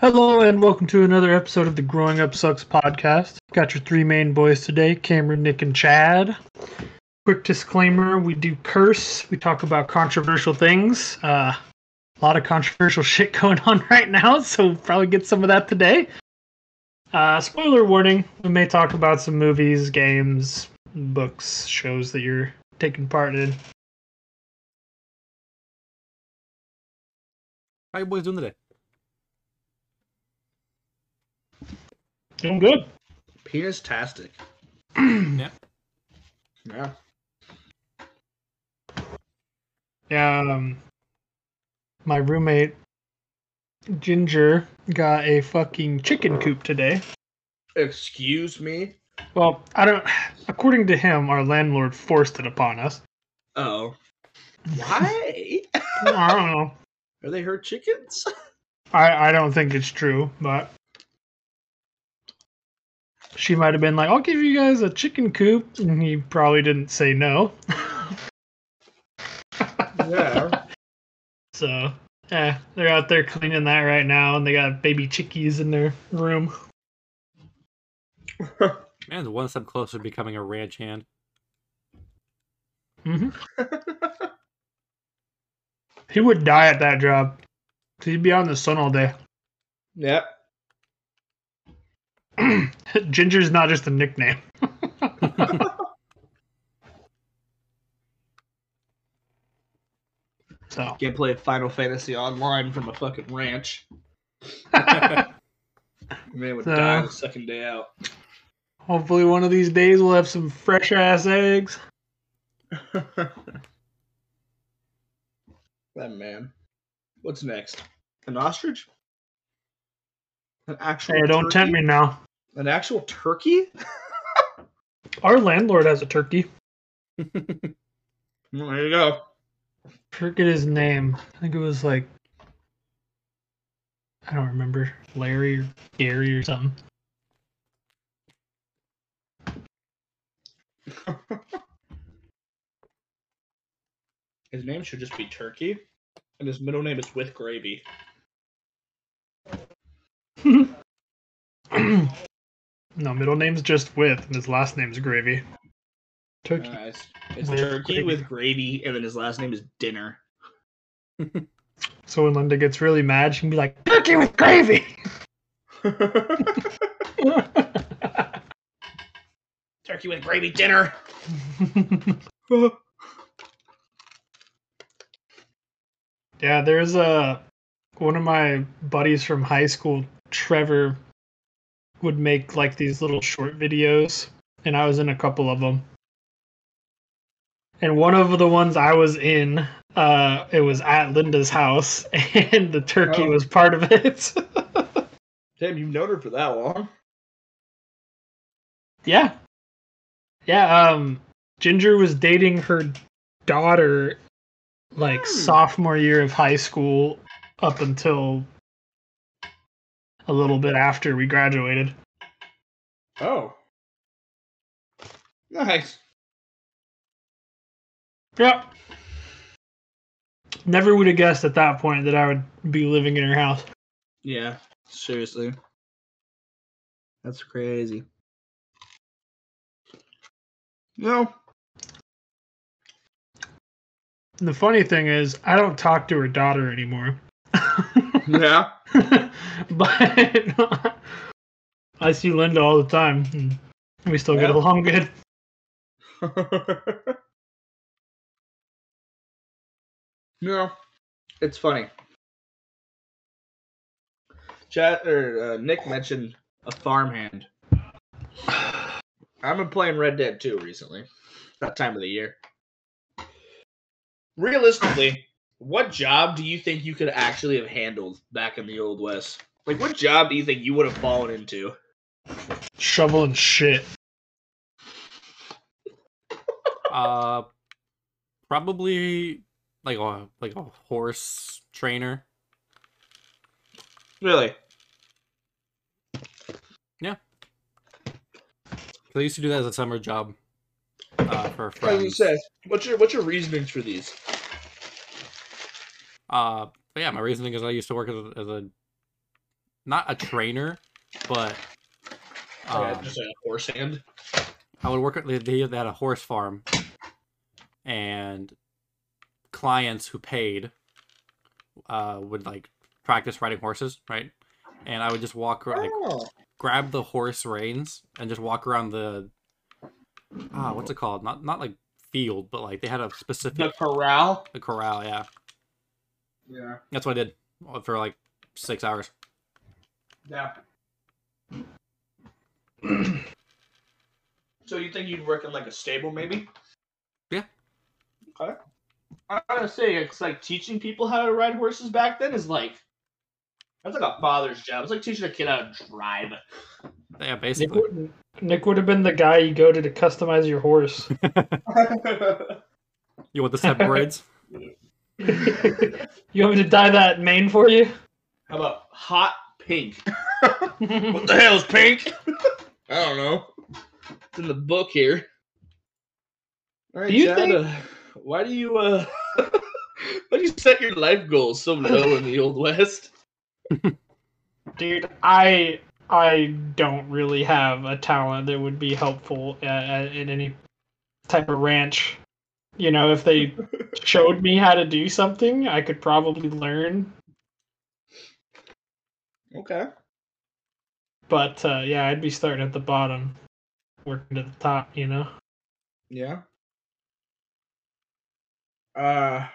Hello and welcome to another episode of the Growing Up Sucks podcast. Got your three main boys today Cameron, Nick, and Chad. Quick disclaimer we do curse, we talk about controversial things. Uh, a lot of controversial shit going on right now, so we'll probably get some of that today. Uh, spoiler warning we may talk about some movies, games, books, shows that you're taking part in. How you boys doing today? Doing good. Penis-tastic. yeah. Yeah. Yeah, um, my roommate Ginger got a fucking chicken coop today. Excuse me? Well, I don't. According to him, our landlord forced it upon us. Oh. Why? I don't know. Are they her chickens? I I don't think it's true, but she might have been like, "I'll give you guys a chicken coop," and he probably didn't say no. yeah. So, yeah, they're out there cleaning that right now, and they got baby chickies in their room. Man, the one step closer to becoming a ranch hand. hmm he would die at that job. He'd be out in the sun all day. Yep. Ginger's not just a nickname. so Can't play Final Fantasy Online from a fucking ranch. Man would So- die the second day out. hopefully one of these days we'll have some fresh ass eggs. that man. What's next? An ostrich? An actual Hey, don't turkey? tempt me now. An actual turkey? Our landlord has a turkey. Well, there you go. Forget his name. I think it was like I don't remember Larry or Gary or something. His name should just be Turkey, and his middle name is with gravy. no, middle name's just with, and his last name's Gravy. Turkey. Uh, it's it's With turkey gravy. with gravy, and then his last name is Dinner. So when Linda gets really mad, she can be like, "Turkey with gravy." turkey with gravy dinner. yeah, there's a one of my buddies from high school, Trevor, would make like these little short videos, and I was in a couple of them. And one of the ones I was in, uh, it was at Linda's house, and the turkey Oh. was part of it. Damn, you've known her for that long. Yeah. Yeah, um Ginger was dating her daughter like Hmm. sophomore year of high school up until a little bit after we graduated. Oh, nice. Yep. Never would have guessed at that point that I would be living in her house. Yeah, seriously, that's crazy. No, And the funny thing is, I don't talk to her daughter anymore. yeah, but I see Linda all the time. And we still get Yeah. along good. no, it's funny. Chat or uh, Nick mentioned a farmhand. I've been playing Red Dead 2 recently. That time of the year. Realistically, what job do you think you could actually have handled back in the old west? Like, what job do you think you would have fallen into? Shoveling shit. Uh, probably like a like a horse trainer. Really? 'Cause I used to do that as a summer job uh, for As you friends. what's your what's your reasonings for these? Uh, but yeah, my reasoning is I used to work as a, as a not a trainer, but um, just a horse hand. I would work at they had a horse farm, and clients who paid uh, would like practice riding horses, right? And I would just walk like Oh. grab the horse reins and just walk around the ah what's it called? Not not like field, but like they had a specific The corral. the corral. Yeah, Yeah. that's what I did for like six hours. Yeah. so you think you'd work in like a stable, maybe? Yeah. Okay. I'm gonna say it's like teaching people how to ride horses back then is like that's like a father's job. It's like teaching a kid how to drive. Yeah, Nick basically. would, Nick would have been the guy you go to to customize your horse. You want the set braids? you want me to dye that mane for you? how about hot pink? what the hell is pink? I don't know. It's in the book here. All right, Do you Chad, think- uh, why do you uh why do you set your life goals so low in the old west? Dude, I I don't really have a talent that would be helpful uh, uh, in any type of ranch. You know, if they showed me how to do something, I could probably learn. Okay. But uh, yeah, I'd be starting at the bottom, working to the top. You know. Yeah. Uh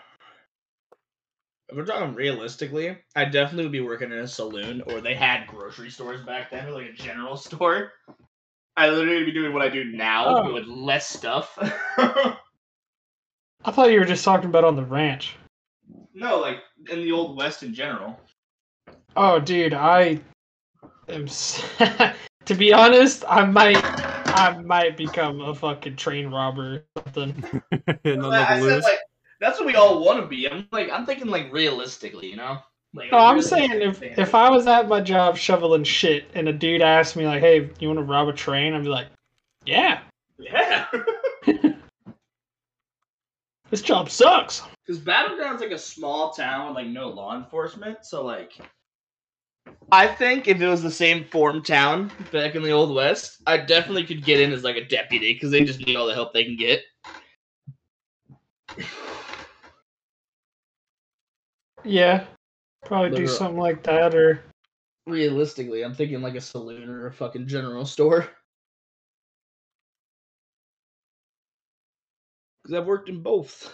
if we're talking realistically, I definitely would be working in a saloon or they had grocery stores back then, or like a general store. I literally would be doing what I do now, Oh. but with less stuff. I thought you were just talking about on the ranch. no, like in the old west in general. Oh, dude, I am. to be honest, I might, I might become a fucking train robber or something. and then I said, like, that's what we all want to be. I'm like, I'm thinking like realistically, you know. Like, No, a I'm realistic saying if thing. if I was at my job shoveling shit and a dude asked me like, "Hey, you want to rob a train?" I'd be like, "Yeah, yeah. this job sucks." Because Battle Ground's like a small town with like no law enforcement, so like I think if it was the same form town back in the old west, I definitely could get in as like a deputy because they just need all the help they can get. Yeah, probably do something like that, or Realistically, I'm thinking like a saloon or a fucking general store. Because I've worked in both.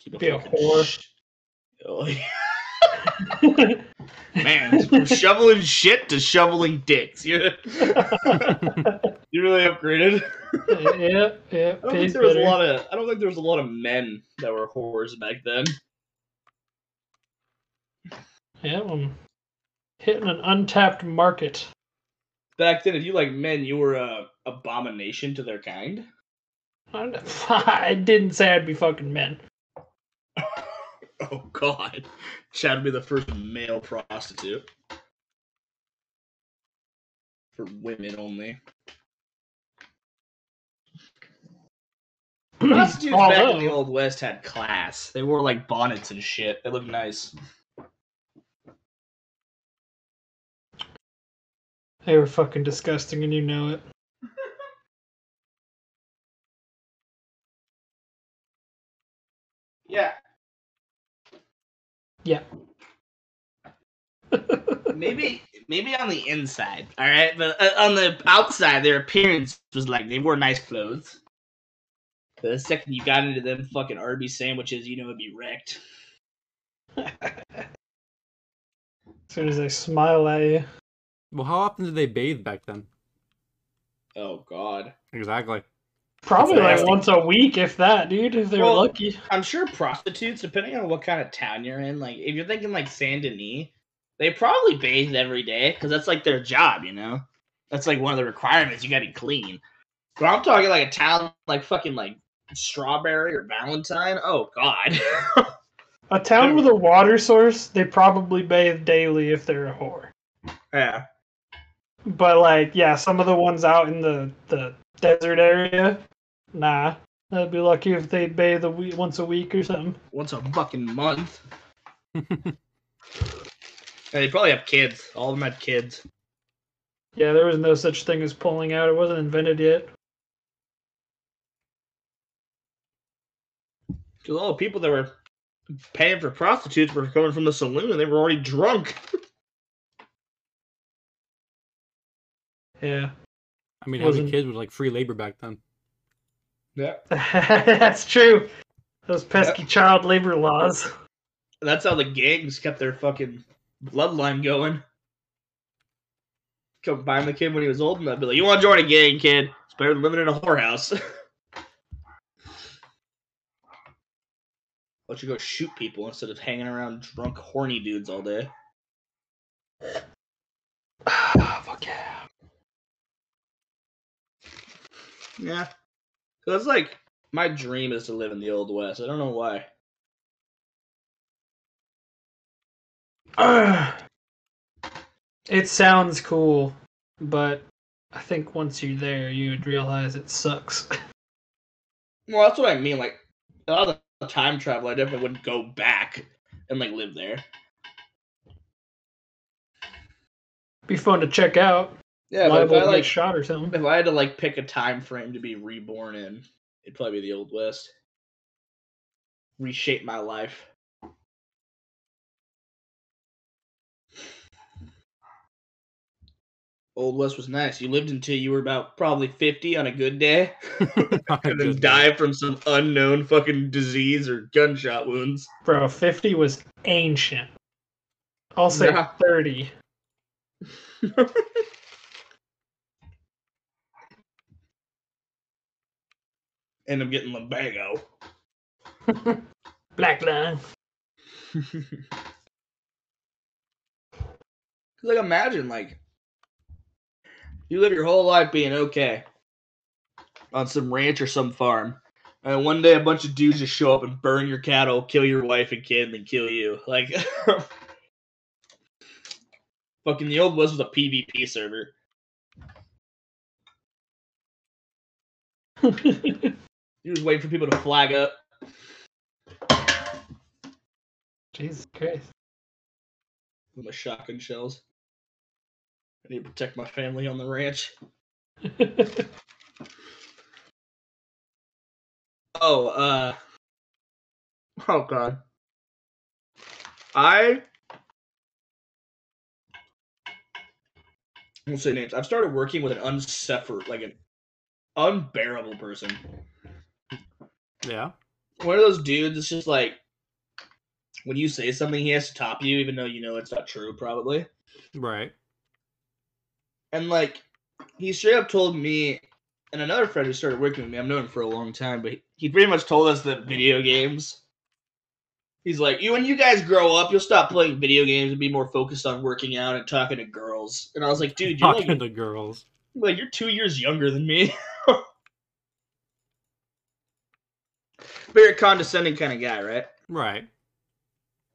Keep Be a whore. sh- Oh, yeah. Man, from shoveling shit to shoveling dicks. You you really upgraded. yeah, yeah, I don't think there was a lot of I don't think there was a lot of men that were whores back then. Yeah, I'm hitting an untapped market. Back then, if you like men, you were a abomination to their kind. I didn't say I'd be fucking men. Oh God, Chad would be the first male prostitute for women only. Prostitutes back in the old west had class. They wore like bonnets and shit. They looked nice. They were fucking disgusting, and you know it. Yeah. Yeah. maybe maybe on the inside, all right, but uh, on the outside, their appearance was like they wore nice clothes. But the second you got into them fucking Arby's sandwiches, you know it'd be wrecked. As soon as they smile at you. Well, how often did they bathe back then? Oh God. Exactly. Probably That's like nasty. once a week, if that, dude, if they Well- were lucky. I'm sure prostitutes, depending on what kind of town you're in, like if you're thinking like Saint Denis, they probably bathe every day because that's like their job, you know. That's like one of the requirements. You gotta be clean. But I'm talking like a town like fucking like Strawberry or Valentine. Oh God. A town with a water source, they probably bathe daily if they're a whore. yeah. But like, yeah, some of the ones out in the the desert area, nah. I'd be lucky if they'd bathe a week, once a week or something. Once a fucking month. And they probably have kids. All of them had kids. Yeah, there was no such thing as pulling out. It wasn't invented yet. Because all the people that were paying for prostitutes were coming from the saloon and they were already drunk. Yeah. I mean, having Wasn't- kids was like free labor back then. Yeah. That's true. Those pesky child labor laws. That's how the gangs kept their fucking bloodline going. Come find the kid when he was old enough. Be like, you want to join a gang, kid? It's better than living in a whorehouse. Let you go shoot people instead of hanging around drunk, horny dudes all day. Fuck yeah. Yeah. That's like my dream is to live in the old west. I don't know why. It sounds cool, but I think once you're there, you would realize it sucks. Well, that's what I mean. Like a lot of the time travel, I definitely wouldn't go back and like live there. Be fun to check out. Yeah, but Liable if I to get like shot or something. if I had to like pick a time frame to be reborn in, it'd probably be the old west. Reshape my life. Old West was nice. You lived until you were about probably 50 on a good day, oh, and then die from some unknown fucking disease or gunshot wounds. Bro, 50 was ancient. I'll say Yeah. 30. End up getting lumbago. Black line. Cause like imagine like you live your whole life being okay on some ranch or some farm, and one day a bunch of dudes just show up and burn your cattle, kill your wife and kid, and then kill you. Like fucking the old was was a PvP server. You just wait for people to flag up. Jesus Christ. with my shotgun shells. I need to protect my family on the ranch. Oh, uh. Oh, God. I. I won't say names. I've started working with an unsuffer, like an unbearable person. Yeah. One of those dudes that's just like, when you say something, he has to top you, even though you know it's not true, probably. Right. And like, he straight up told me, and another friend who started working with me, I've known him for a long time, but he, pretty much told us that video games. He's like, you when you guys grow up, you'll stop playing video games and be more focused on working out and talking to girls. And I was like, dude, you're Talking like, to girls. like you're two years younger than me. a condescending kind of guy, right? Right.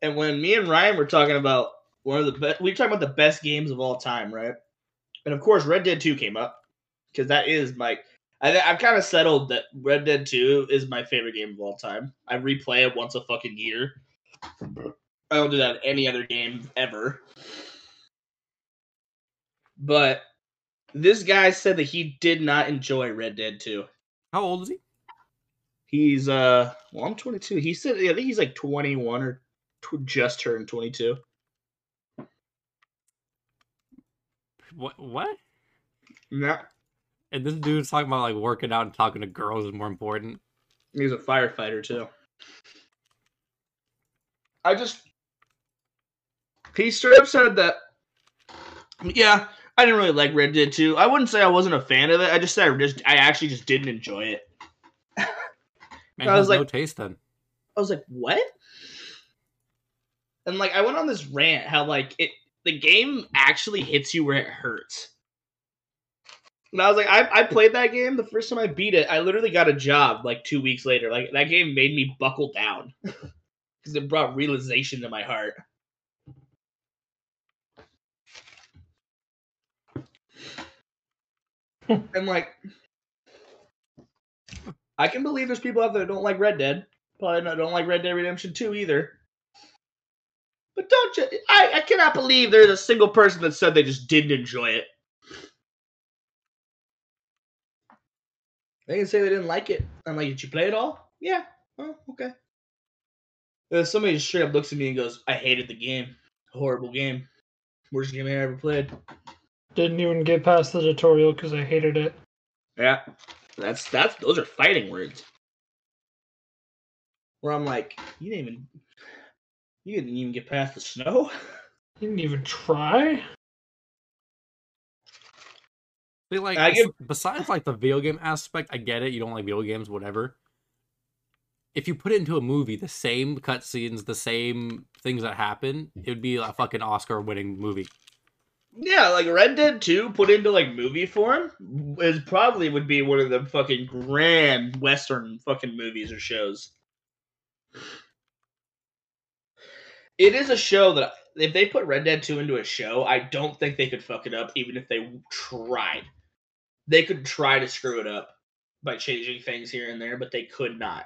And when me and Ryan were talking about one of the best, we were talking about the best games of all time, right? And of course, Red Dead Two came up because that is my. I, I've kind of settled that Red Dead Two is my favorite game of all time. I replay it once a fucking year. I don't do that in any other game ever. But this guy said that he did not enjoy Red Dead Two. How old is he? He's uh, well, I'm 22. He said, I think he's like 21 or tw- just turned 22. What? What? Yeah, And this dude's talking about like working out and talking to girls is more important. he's a firefighter too. I just he straight up said that. Yeah, I didn't really like Red Dead 2. I wouldn't say I wasn't a fan of it. I just said I just I actually just didn't enjoy it. Man, I he was has no like- taste then. I was like, what? And like I went on this rant how like it the game actually hits you where it hurts. And I was like, I, I played that game the first time I beat it. I literally got a job like two weeks later. Like that game made me buckle down because it brought realization to my heart. and like, I can believe there's people out there that don't like Red Dead. Probably not, don't like Red Dead Redemption 2 either. But don't you? I, I cannot believe there's a single person that said they just didn't enjoy it. They can say they didn't like it. I'm like, did you play it all? Yeah. Oh, okay. Uh, somebody straight up looks at me and goes, I hated the game. Horrible game. Worst game I ever played. Didn't even get past the tutorial because I hated it. Yeah. That's that's those are fighting words. Where I'm like, you didn't even you didn't even get past the snow? You didn't even try. See, like I give- besides like the video game aspect, I get it. You don't like video games, whatever. If you put it into a movie, the same cutscenes, the same things that happen, it would be a fucking Oscar-winning movie. Yeah, like Red Dead 2 put into like movie form is probably would be one of the fucking grand western fucking movies or shows. It is a show that if they put Red Dead 2 into a show, I don't think they could fuck it up even if they tried. They could try to screw it up by changing things here and there, but they could not.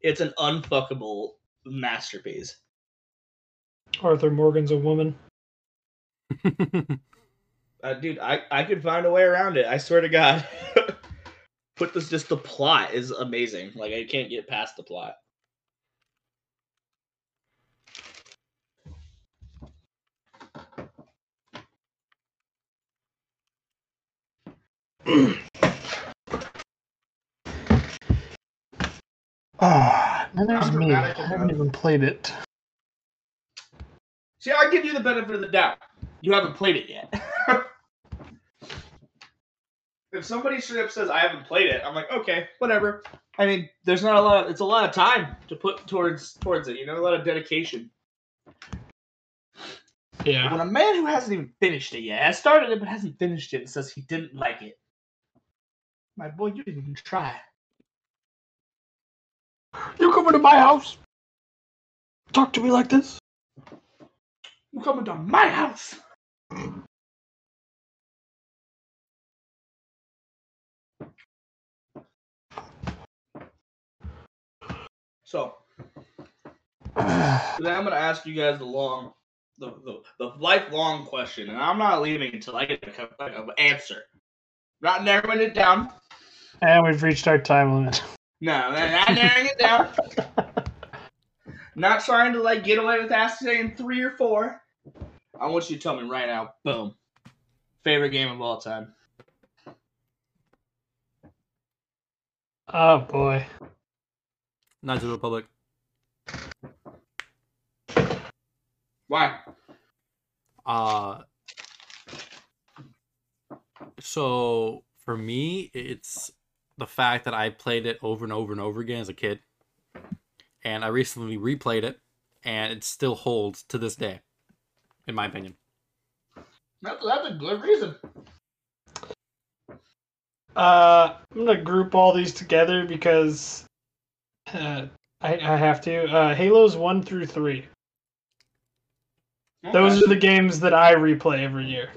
It's an unfuckable masterpiece. Arthur Morgan's a woman. Uh, dude, I, I could find a way around it. I swear to God. Put this just the plot is amazing. Like I can't get past the plot. Ah, and there's me. I haven't even played it. See, I give you the benefit of the doubt. You haven't played it yet. if somebody straight up says I haven't played it, I'm like, okay, whatever. I mean, there's not a lot. Of, it's a lot of time to put towards towards it. You know, a lot of dedication. Yeah. When a man who hasn't even finished it yet has started it but hasn't finished it and says he didn't like it, my boy, you didn't even try. You coming to my house? Talk to me like this? You coming to my house? So today I'm gonna ask you guys the long, the, the, the lifelong question, and I'm not leaving until I get a, like, an answer. Not narrowing it down. and we've reached our time limit. No, not narrowing it down. Not trying to like get away with asking three or four. I want you to tell me right now. Boom. Favorite game of all time. Oh boy. Knights of the Republic. Why? Uh so for me, it's the fact that I played it over and over and over again as a kid. And I recently replayed it and it still holds to this day, in my opinion. That's, that's a good reason. Uh, I'm gonna group all these together because uh, I, I have to. Uh, Halos one through three. Those are the games that I replay every year.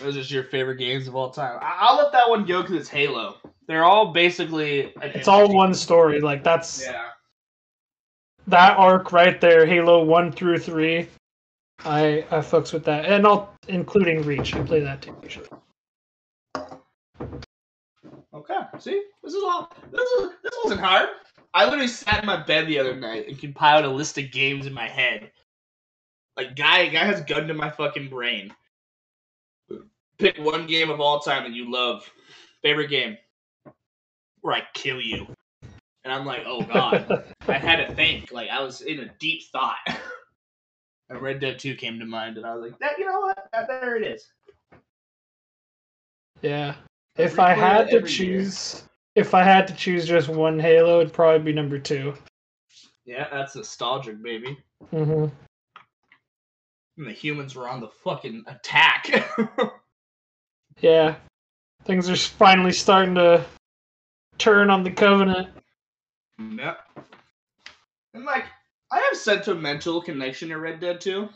Those are just your favorite games of all time. I- I'll let that one go because it's Halo. They're all basically. It's all interesting- one story. Like that's Yeah. that arc right there. Halo one through three. I I fucks with that, and I'll including Reach. I play that too. usually. Okay. See, this is all. This is, this wasn't hard. I literally sat in my bed the other night and compiled a list of games in my head. Like guy, guy has gun to my fucking brain. Pick one game of all time that you love. Favorite game. Where I kill you. And I'm like, oh god. I had to think. Like I was in a deep thought. Red Dead 2 came to mind, and I was like, that you know what? That, there it is. yeah. If I had to every year. choose, if I had to choose just one Halo, it'd probably be number two. Yeah, that's nostalgic, baby. Mm hmm And the humans were on the fucking attack. Yeah, things are finally starting to turn on the Covenant. Yep. And like, I have sentimental connection to Red Dead 2.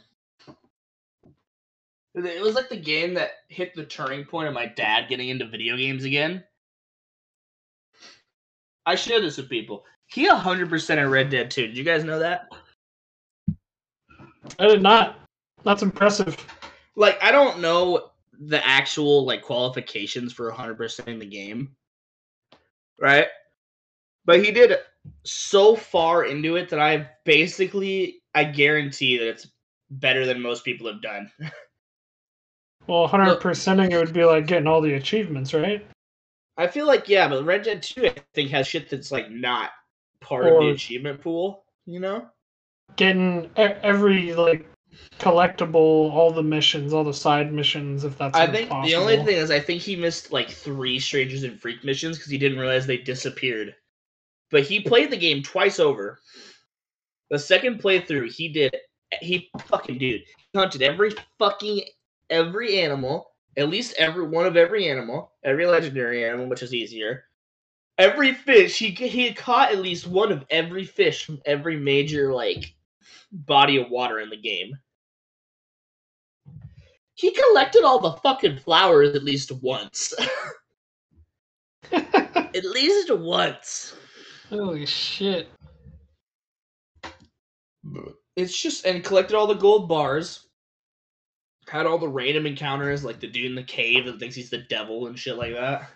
It was like the game that hit the turning point of my dad getting into video games again. I share this with people. He 100% at Red Dead 2. Did you guys know that? I did not. That's impressive. Like, I don't know the actual like qualifications for 100% in the game. Right? But he did so far into it that I basically I guarantee that it's better than most people have done. Well, 100%ing it would be like getting all the achievements, right? I feel like yeah, but Red Dead 2 I think has shit that's like not part of the achievement pool, you know? Getting every like collectible, all the missions, all the side missions, if that's I think possible. the only thing is I think he missed like three Strangers and Freak missions because he didn't realize they disappeared. But he played the game twice over. The second playthrough, he did he fucking dude he hunted every fucking every animal, at least every one of every animal, every legendary animal, which is easier. Every fish he he caught at least one of every fish from every major like body of water in the game. He collected all the fucking flowers at least once. at least once. Holy shit. It's just and collected all the gold bars. Had all the random encounters, like the dude in the cave that thinks he's the devil and shit like that.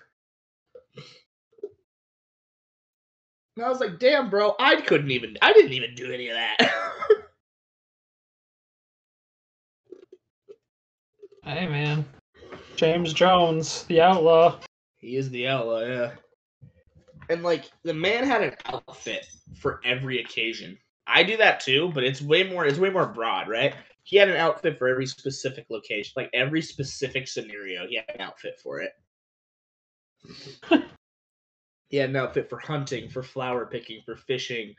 And I was like, damn, bro, I couldn't even, I didn't even do any of that. Hey, man. James Jones, the outlaw. he is the outlaw, yeah. And like, the man had an outfit for every occasion. I do that too, but it's way more, it's way more broad, right? He had an outfit for every specific location, like every specific scenario. He had an outfit for it. he had an outfit for hunting, for flower picking, for fishing,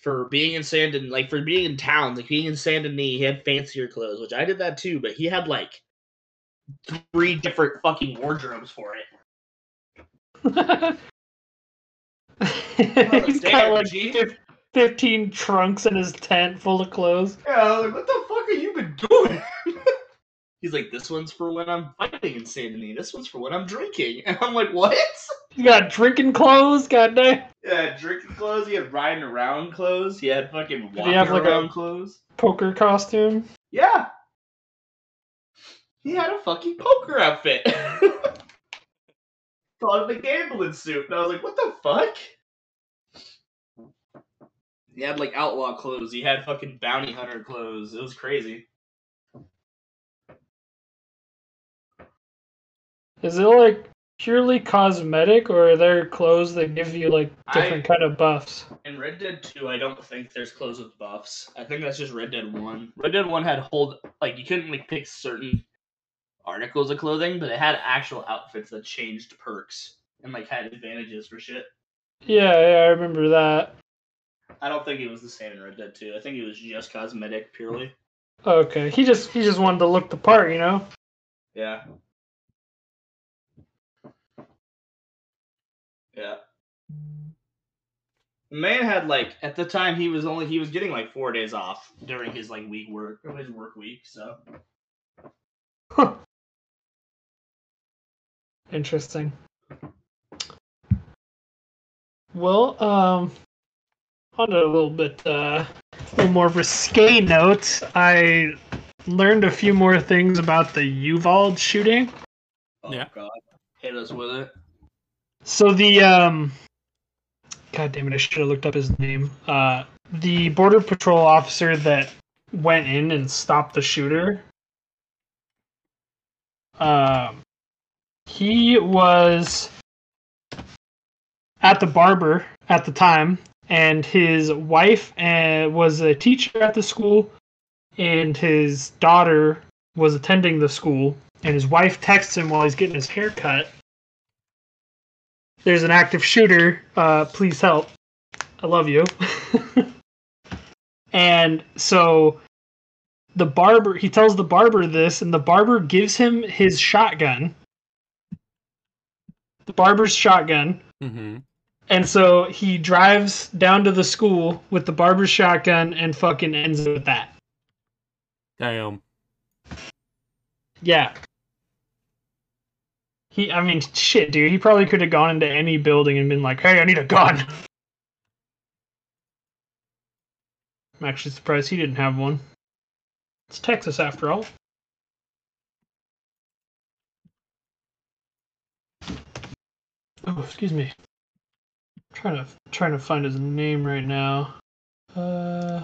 for being in Saint Denis, like for being in towns, like being in Saint Denis. He had fancier clothes, which I did that too. But he had like three different fucking wardrobes for it. He's got like G. 15 trunks in his tent full of clothes. Yeah, like, what the fuck have you been doing? He's like, this one's for when I'm fighting in Saint Denis. This one's for when I'm drinking. And I'm like, what? He's got drinking clothes, goddamn. Yeah, drinking clothes. He had riding around clothes. He had fucking Did he have, like, a- around clothes. Poker costume. Yeah. He had a fucking poker outfit. Thought of the gambling suit. And I was like, what the fuck? He had like outlaw clothes. He had fucking bounty hunter clothes. It was crazy. Is it like purely cosmetic, or are there clothes that give you like different I- kind of buffs? In Red Dead 2, I don't think there's clothes with buffs. I think that's just Red Dead 1. Red Dead 1 had hold like you couldn't like pick certain articles of clothing, but it had actual outfits that changed perks and like had advantages for shit. Yeah, yeah, I remember that. I don't think it was the same in Red Dead 2. I think it was just cosmetic purely. Okay, he just he just wanted to look the part, you know. Yeah. Yeah. The man had like at the time he was only he was getting like four days off during his like week work or his work week, so Interesting. Well, um, on a little bit, uh, a little more risque note, I learned a few more things about the Uvalde shooting. oh Yeah. god. Hit us with it. So the um, God damn it, I should have looked up his name. Uh, the border patrol officer that went in and stopped the shooter. Um, he was at the barber at the time, and his wife uh, was a teacher at the school, and his daughter was attending the school. And his wife texts him while he's getting his hair cut there's an active shooter. Uh, please help. I love you. and so the barber, he tells the barber this, and the barber gives him his shotgun. The barber's shotgun. Mm-hmm. And so he drives down to the school with the barber's shotgun and fucking ends it with that. Damn. Yeah. He, I mean, shit, dude. He probably could have gone into any building and been like, "Hey, I need a gun." I'm actually surprised he didn't have one. It's Texas, after all. Oh, excuse me. Trying to trying to find his name right now. Uh,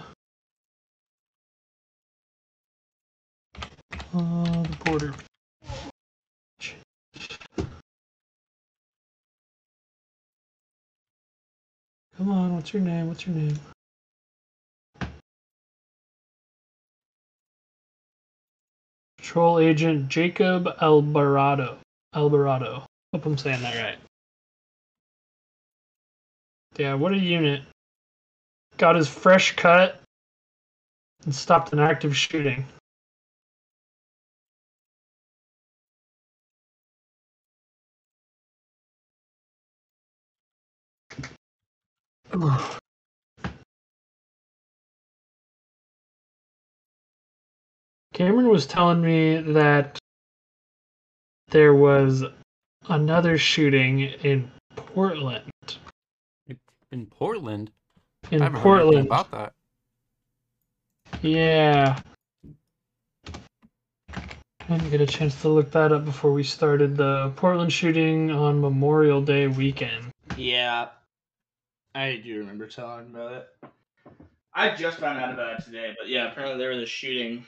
uh the border. Come on, what's your name? What's your name? Patrol Agent Jacob Albarado. Albarado. Hope I'm saying that right. Yeah, what a unit. Got his fresh cut and stopped an active shooting. Cameron was telling me that there was another shooting in Portland. In Portland? In I haven't heard Portland. about that. Yeah. I didn't get a chance to look that up before we started the Portland shooting on Memorial Day weekend. Yeah, I do remember telling about it. I just found out about it today, but yeah, apparently there was a shooting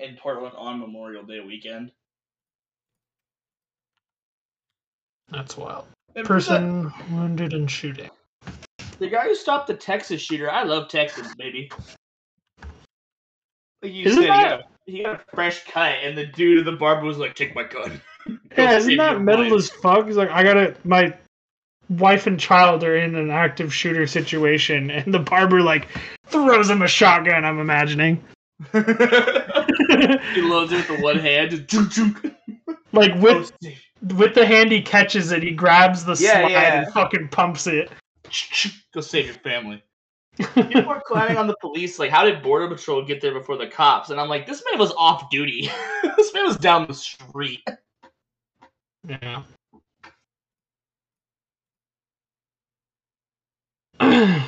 in Portland on Memorial Day weekend. That's wild. And for Person wounded in shooting. The guy who stopped the Texas shooter, I love Texas, baby. Like you Isn't said, that- he, got a, he got a fresh cut, and the dude at the barber was like, "Take my gun." Yeah, isn't that metal life. as fuck? He's like, I gotta, my wife and child are in an active shooter situation, and the barber like throws him a shotgun. I'm imagining, he loads it with the one hand. Just chunk, chunk. like Oh, with with the hand he catches it, he grabs the Yeah, slide yeah. and fucking pumps it. Go save your family. People are clowning on the police. Like, how did Border Patrol get there before the cops? And I'm like, this man was off duty. this man was down the street. Yeah. yeah,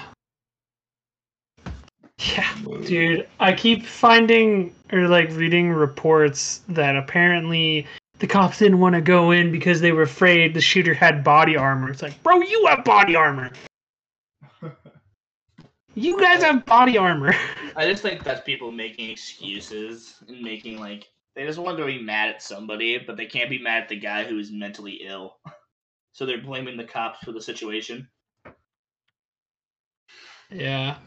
dude. I keep finding or like reading reports that apparently the cops didn't want to go in because they were afraid the shooter had body armor. It's like, bro, you have body armor. You guys have body armor. I just think that's people making excuses and making like they just want to be mad at somebody, but they can't be mad at the guy who is mentally ill. So they're blaming the cops for the situation. yeah.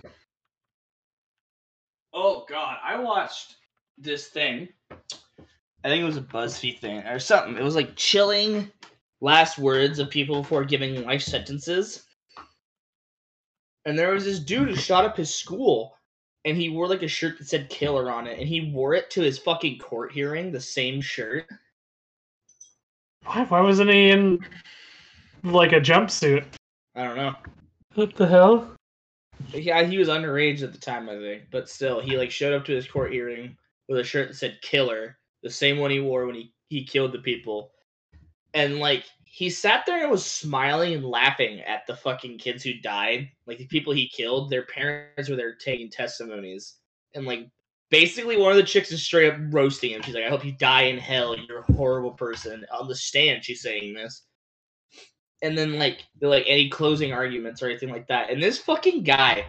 Oh god, I watched this thing. I think it was a BuzzFeed thing or something. It was like chilling last words of people before giving life sentences. And there was this dude who shot up his school and he wore like a shirt that said killer on it and he wore it to his fucking court hearing, the same shirt. Why, why wasn't he in like a jumpsuit? I don't know. What the hell? Yeah, he was underage at the time, I think, but still, he like showed up to his court hearing with a shirt that said "killer," the same one he wore when he he killed the people, and like he sat there and was smiling and laughing at the fucking kids who died, like the people he killed. Their parents were there taking testimonies, and like basically one of the chicks is straight up roasting him. She's like, "I hope you die in hell. You're a horrible person." On the stand, she's saying this and then like like any closing arguments or anything like that. And this fucking guy,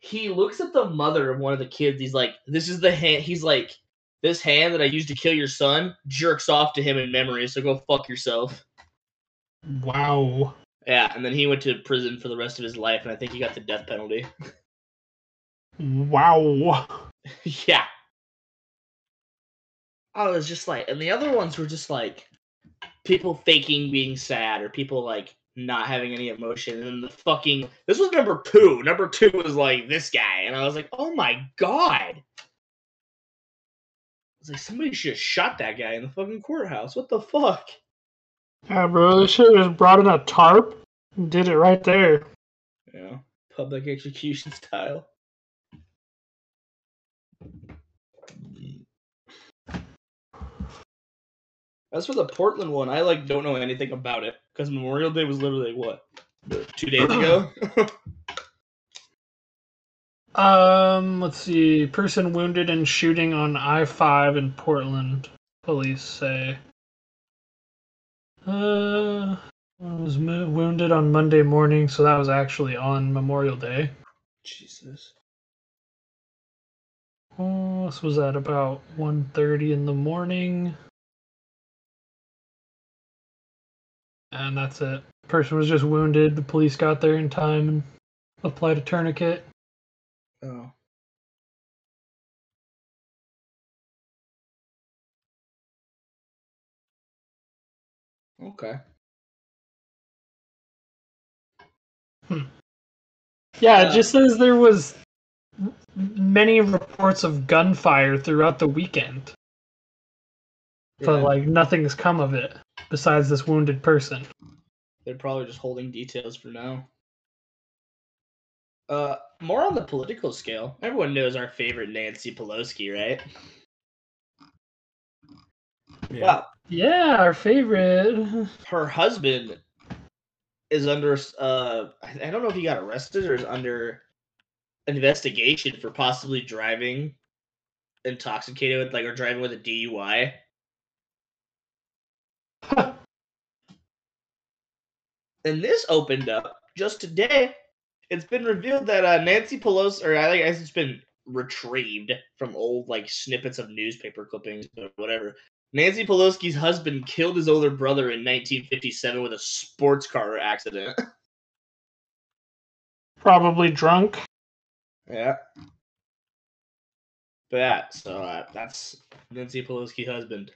he looks at the mother of one of the kids. He's like, "This is the hand." He's like, "This hand that I used to kill your son jerks off to him in memory. So go fuck yourself." Wow. Yeah, and then he went to prison for the rest of his life, and I think he got the death penalty. Wow. yeah. I was just like, and the other ones were just like people faking being sad or people like not having any emotion. And the fucking this was number two. Number two was like this guy, and I was like, oh my god. I was like, somebody should have shot that guy in the fucking courthouse. What the fuck? Yeah, bro, they should have just brought in a tarp and did it right there. Yeah, public execution style. As for the Portland one, I like don't know anything about it because Memorial Day was literally what two days ago. Um, let's see. Person wounded in shooting on I five in Portland. Police say. Uh, I was mo- wounded on Monday morning, so that was actually on Memorial Day. Jesus. Oh, this was at about 1.30 in the morning. And that's it. Person was just wounded. The police got there in time and applied a tourniquet. Oh. Okay. Yeah, it Uh, just says there was many reports of gunfire throughout the weekend, but Yeah, like nothing's come of it besides this wounded person. they're probably just holding details for now. Uh, more on the political scale. Everyone knows our favorite Nancy Pelosi, right? Yeah. Well, Yeah, our favorite. her husband is under uh I I don't know if he got arrested or is under investigation for possibly driving intoxicated with like or driving with a DUI. And this opened up just today. It's been revealed that uh, Nancy Pelosi, or I guess it's been retrieved from old like snippets of newspaper clippings or whatever. Nancy Pelosi's husband killed his older brother in 1957 with a sports car accident. Probably drunk. yeah. But yeah, so uh, that's Nancy Pelosi husband.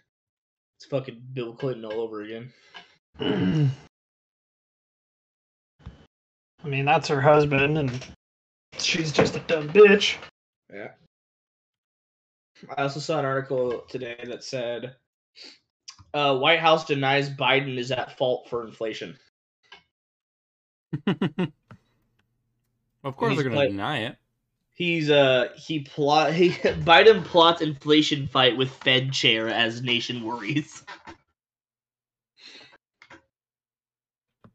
It's fucking Bill Clinton all over again. I mean, that's her husband, and she's just a dumb bitch. Yeah. I also saw an article today that said uh, White House denies Biden is at fault for inflation. of course he's they're gonna like- deny it. He's uh he plot he Biden plots inflation fight with Fed chair as nation worries.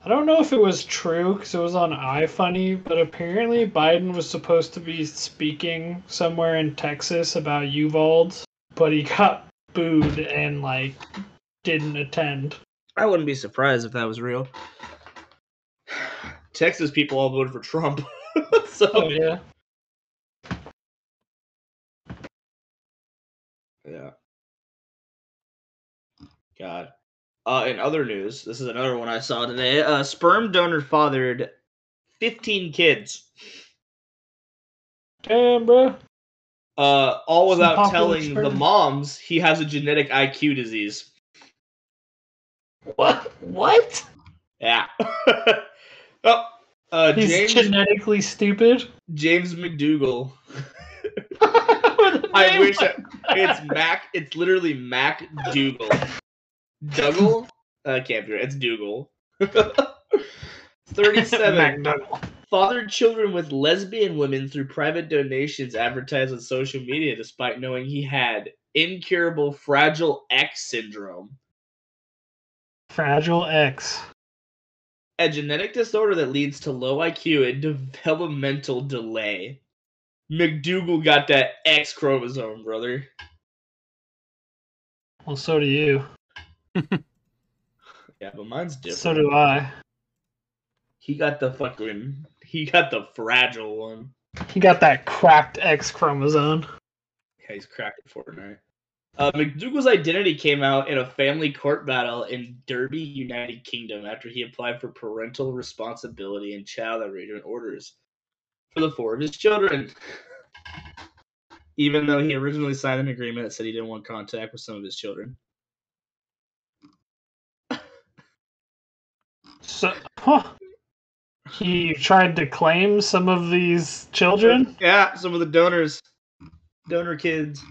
I don't know if it was true because it was on iFunny, but apparently Biden was supposed to be speaking somewhere in Texas about Uvalde, but he got booed and like didn't attend. I wouldn't be surprised if that was real. Texas people all voted for Trump. so Oh yeah. Yeah. God. Uh, in other news, this is another one I saw today. Uh, sperm donor fathered 15 kids. Damn, bro. Uh, all without popular telling the moms he has a genetic IQ disease. What? What? Yeah. oh, uh, He's James genetically stupid. James McDougal. With a I name wish like I- It's Mac. It's literally Mac Dougal. Dougal? Uh, can't be right. It's Dougal. Thirty-seven. Fathered children with lesbian women through private donations advertised on social media despite knowing he had incurable fragile X syndrome, Fragile X. a genetic disorder that leads to low IQ and developmental delay. McDougal got that X chromosome, brother. Well, so do you. Yeah, but mine's different. So do I. He got the fucking. He got the fragile one. He got that cracked X chromosome. Yeah, he's cracked at Fortnite. Uh, McDougal's identity came out in a family court battle in Derby, United Kingdom, after he applied for parental responsibility and child arrangement orders for the four of his children. Even though he originally signed an agreement that said he didn't want contact with some of his children. So, huh. He tried to claim some of these children. Yeah, some of the donors, donor kids.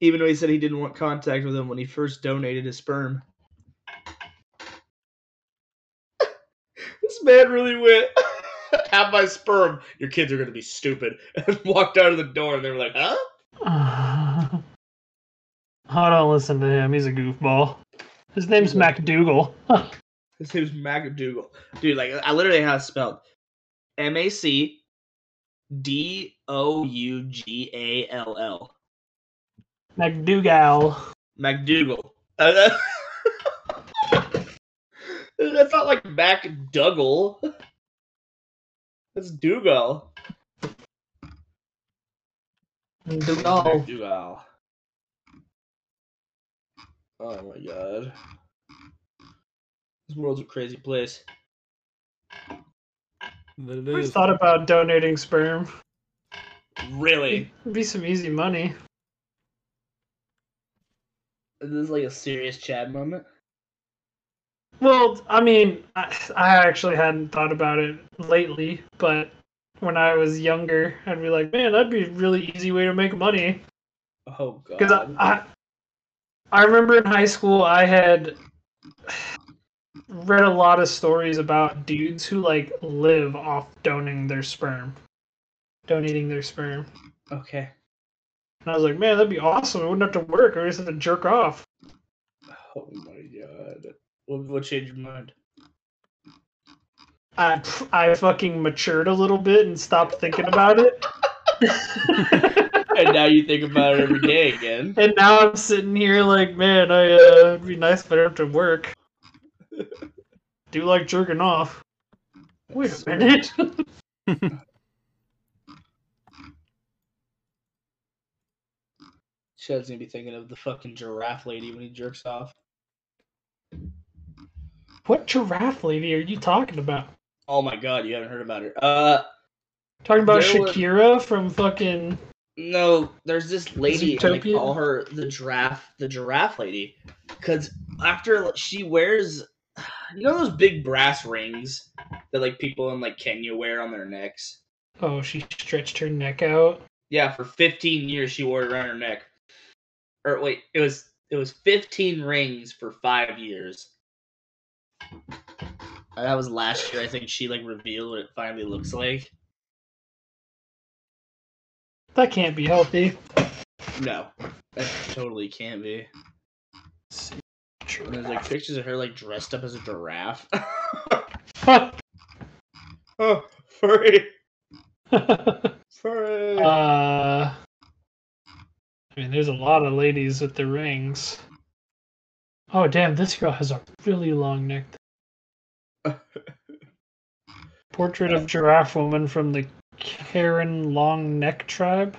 Even though he said he didn't want contact with them when he first donated his sperm. this man really went, have my sperm. Your kids are going to be stupid. And walked out of the door and they were like, huh? I don't listen to him. He's a goofball. His name's MacDougall. His name's MacDougall. Dude, like I literally have it spelled M A C D O U G A L L. MacDougall. MacDougall. Uh, That's not like MacDougall. That's Dougal. Dougal. MacDougall. Oh my god. This world's a crazy place. That it I thought about donating sperm. Really? It'd be some easy money. This is like a serious Chad moment? Well, I mean, I, I actually hadn't thought about it lately, but when I was younger, I'd be like, man, that'd be a really easy way to make money. Oh god. Because I, I, I remember in high school, I had read a lot of stories about dudes who like live off donating their sperm, donating their sperm. okay. And I was like, man, that'd be awesome. I wouldn't have to work. I just have to jerk off. Oh my god. What, what changed your mind? I I fucking matured a little bit and stopped thinking about it. and now you think about it every day again. and now I'm sitting here like, man, I uh, it'd be nice if I didn't have to work. Do you like jerking off. Wait a minute. Chad's gonna be thinking of the fucking giraffe lady when he jerks off. what giraffe lady are you talking about? Oh my god, you haven't heard about her. Uh Talking about There was- Shakira from fucking. no, there's this lady and they call her the giraffe the giraffe lady. Cause after she wears you know those big brass rings that like people in like Kenya wear on their necks? Oh, she stretched her neck out. Yeah, for 15 years she wore it around her neck. Or wait, it was it was 15 rings for five years. That was last year. I think she like revealed what it finally looks like. That can't be healthy. No, that totally can't be. And there's like pictures of her like dressed up as a giraffe. oh, furry, furry. uh, I mean, there's a lot of ladies with the rings. Oh, damn, this girl has a really long neck. Portrait of giraffe woman from the Karen Long Neck tribe.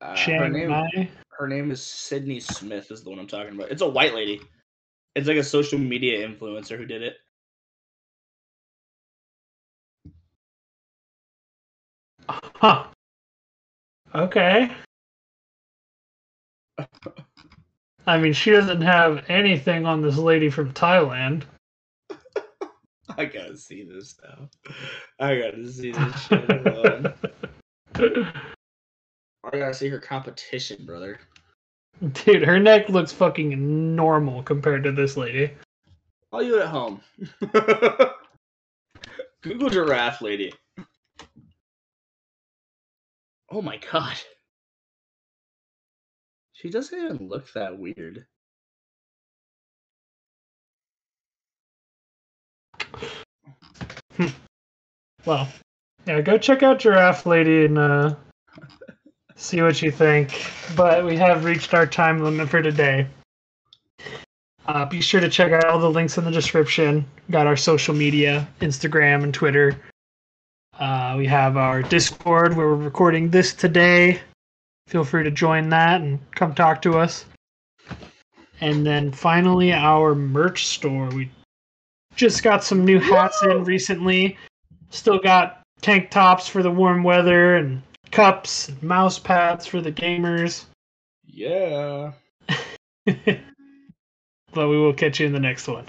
Uh, her Chiang name, Mai. Her name is Sydney Smith. Is the one I'm talking about. It's a white lady. It's like a social media influencer who did it. Huh. Okay. I mean, she doesn't have anything on this lady from Thailand. I gotta see this now. I gotta see this shit. I gotta see her competition, brother. Dude, her neck looks fucking normal compared to this lady. All you at home. Google giraffe lady. Oh my god. She doesn't even look that weird. Well, yeah, go check out Giraffe Lady and uh, see what you think. But we have reached our time limit for today. Uh, be sure to check out all the links in the description. Got our social media, Instagram and Twitter. Uh, we have our Discord where we're recording this today. Feel free to join that and come talk to us. And then finally, our merch store. We just got some new hats in recently. Still got tank tops for the warm weather and cups mouse pads for the gamers. Yeah. but we will catch you in the next one.